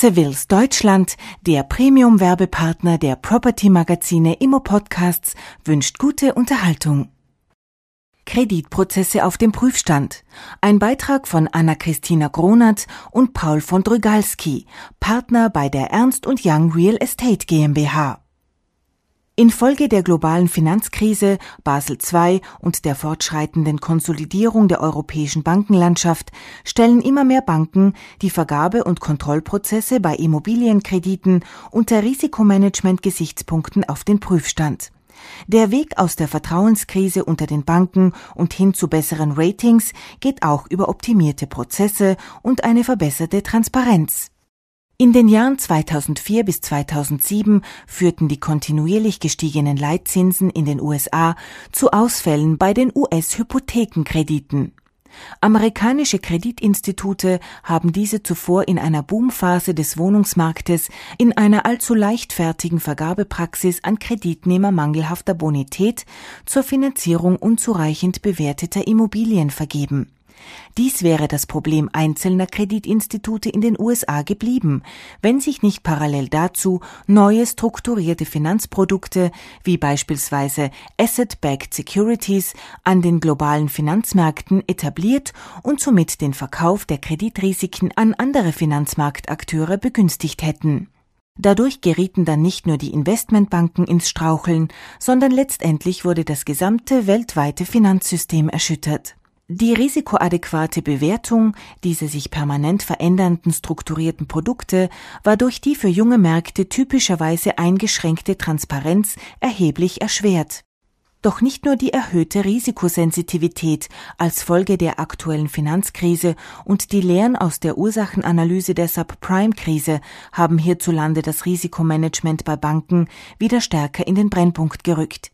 Sevilles Deutschland, der Premium-Werbepartner der Property-Magazine Immo Podcasts, wünscht gute Unterhaltung. Kreditprozesse auf dem Prüfstand. Ein Beitrag von Anna-Christina Gronert und Paul von Drygalski, Partner bei der Ernst Young Real Estate GmbH. Infolge der globalen Finanzkrise, Basel II und der fortschreitenden Konsolidierung der europäischen Bankenlandschaft stellen immer mehr Banken die Vergabe- und Kontrollprozesse bei Immobilienkrediten unter Risikomanagement-Gesichtspunkten auf den Prüfstand. Der Weg aus der Vertrauenskrise unter den Banken und hin zu besseren Ratings geht auch über optimierte Prozesse und eine verbesserte Transparenz. In den Jahren 2004 bis 2007 führten die kontinuierlich gestiegenen Leitzinsen in den USA zu Ausfällen bei den US-Hypothekenkrediten. Amerikanische Kreditinstitute haben diese zuvor in einer Boomphase des Wohnungsmarktes in einer allzu leichtfertigen Vergabepraxis an Kreditnehmer mangelhafter Bonität zur Finanzierung unzureichend bewerteter Immobilien vergeben. Dies wäre das Problem einzelner Kreditinstitute in den USA geblieben, wenn sich nicht parallel dazu neue strukturierte Finanzprodukte wie beispielsweise Asset-Backed Securities an den globalen Finanzmärkten etabliert und somit den Verkauf der Kreditrisiken an andere Finanzmarktakteure begünstigt hätten. Dadurch gerieten dann nicht nur die Investmentbanken ins Straucheln, sondern letztendlich wurde das gesamte weltweite Finanzsystem erschüttert. Die risikoadäquate Bewertung dieser sich permanent verändernden strukturierten Produkte war durch die für junge Märkte typischerweise eingeschränkte Transparenz erheblich erschwert. Doch nicht nur die erhöhte Risikosensitivität als Folge der aktuellen Finanzkrise und die Lehren aus der Ursachenanalyse der Subprime-Krise haben hierzulande das Risikomanagement bei Banken wieder stärker in den Brennpunkt gerückt.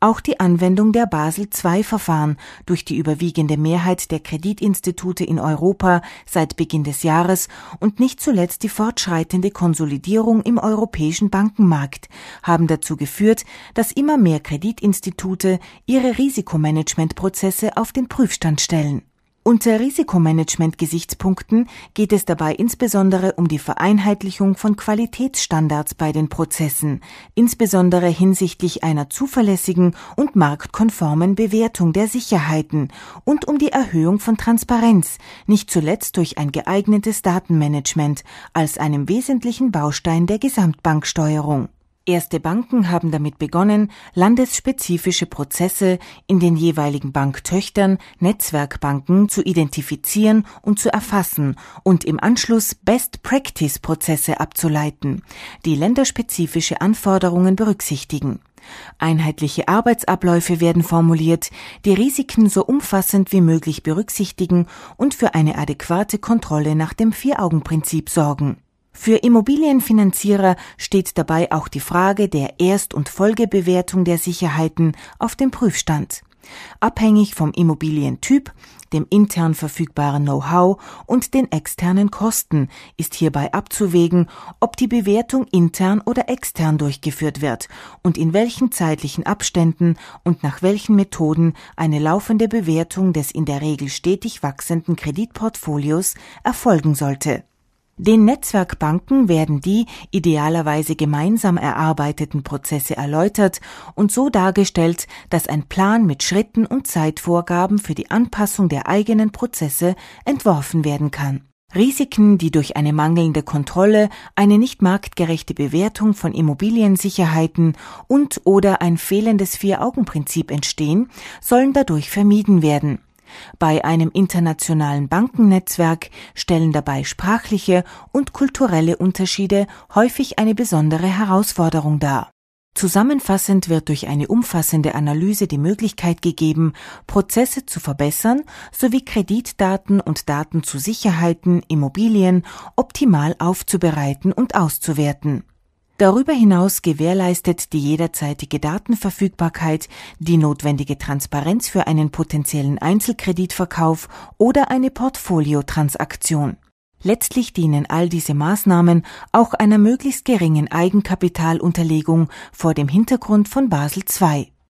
Auch die Anwendung der Basel II-Verfahren durch die überwiegende Mehrheit der Kreditinstitute in Europa seit Beginn des Jahres und nicht zuletzt die fortschreitende Konsolidierung im europäischen Bankenmarkt haben dazu geführt, dass immer mehr Kreditinstitute ihre Risikomanagementprozesse auf den Prüfstand stellen. Unter Risikomanagement-Gesichtspunkten geht es dabei insbesondere um die Vereinheitlichung von Qualitätsstandards bei den Prozessen, insbesondere hinsichtlich einer zuverlässigen und marktkonformen Bewertung der Sicherheiten und um die Erhöhung von Transparenz, nicht zuletzt durch ein geeignetes Datenmanagement als einem wesentlichen Baustein der Gesamtbanksteuerung. Erste Banken haben damit begonnen, landesspezifische Prozesse in den jeweiligen Banktöchtern, Netzwerkbanken zu identifizieren und zu erfassen und im Anschluss Best-Practice-Prozesse abzuleiten, die länderspezifische Anforderungen berücksichtigen. Einheitliche Arbeitsabläufe werden formuliert, die Risiken so umfassend wie möglich berücksichtigen und für eine adäquate Kontrolle nach dem Vier-Augen-Prinzip sorgen. Für Immobilienfinanzierer steht dabei auch die Frage der Erst- und Folgebewertung der Sicherheiten auf dem Prüfstand. Abhängig vom Immobilientyp, dem intern verfügbaren Know-how und den externen Kosten ist hierbei abzuwägen, ob die Bewertung intern oder extern durchgeführt wird und in welchen zeitlichen Abständen und nach welchen Methoden eine laufende Bewertung des in der Regel stetig wachsenden Kreditportfolios erfolgen sollte. Den Netzwerkbanken werden die idealerweise gemeinsam erarbeiteten Prozesse erläutert und so dargestellt, dass ein Plan mit Schritten und Zeitvorgaben für die Anpassung der eigenen Prozesse entworfen werden kann. Risiken, die durch eine mangelnde Kontrolle, eine nicht marktgerechte Bewertung von Immobiliensicherheiten und oder ein fehlendes Vier-Augen-Prinzip entstehen, sollen dadurch vermieden werden. Bei einem internationalen Bankennetzwerk stellen dabei sprachliche und kulturelle Unterschiede häufig eine besondere Herausforderung dar. Zusammenfassend wird durch eine umfassende Analyse die Möglichkeit gegeben, Prozesse zu verbessern sowie Kreditdaten und Daten zu Sicherheiten, Immobilien optimal aufzubereiten und auszuwerten. Darüber hinaus gewährleistet die jederzeitige Datenverfügbarkeit die notwendige Transparenz für einen potenziellen Einzelkreditverkauf oder eine Portfoliotransaktion. Letztlich dienen all diese Maßnahmen auch einer möglichst geringen Eigenkapitalunterlegung vor dem Hintergrund von Basel II.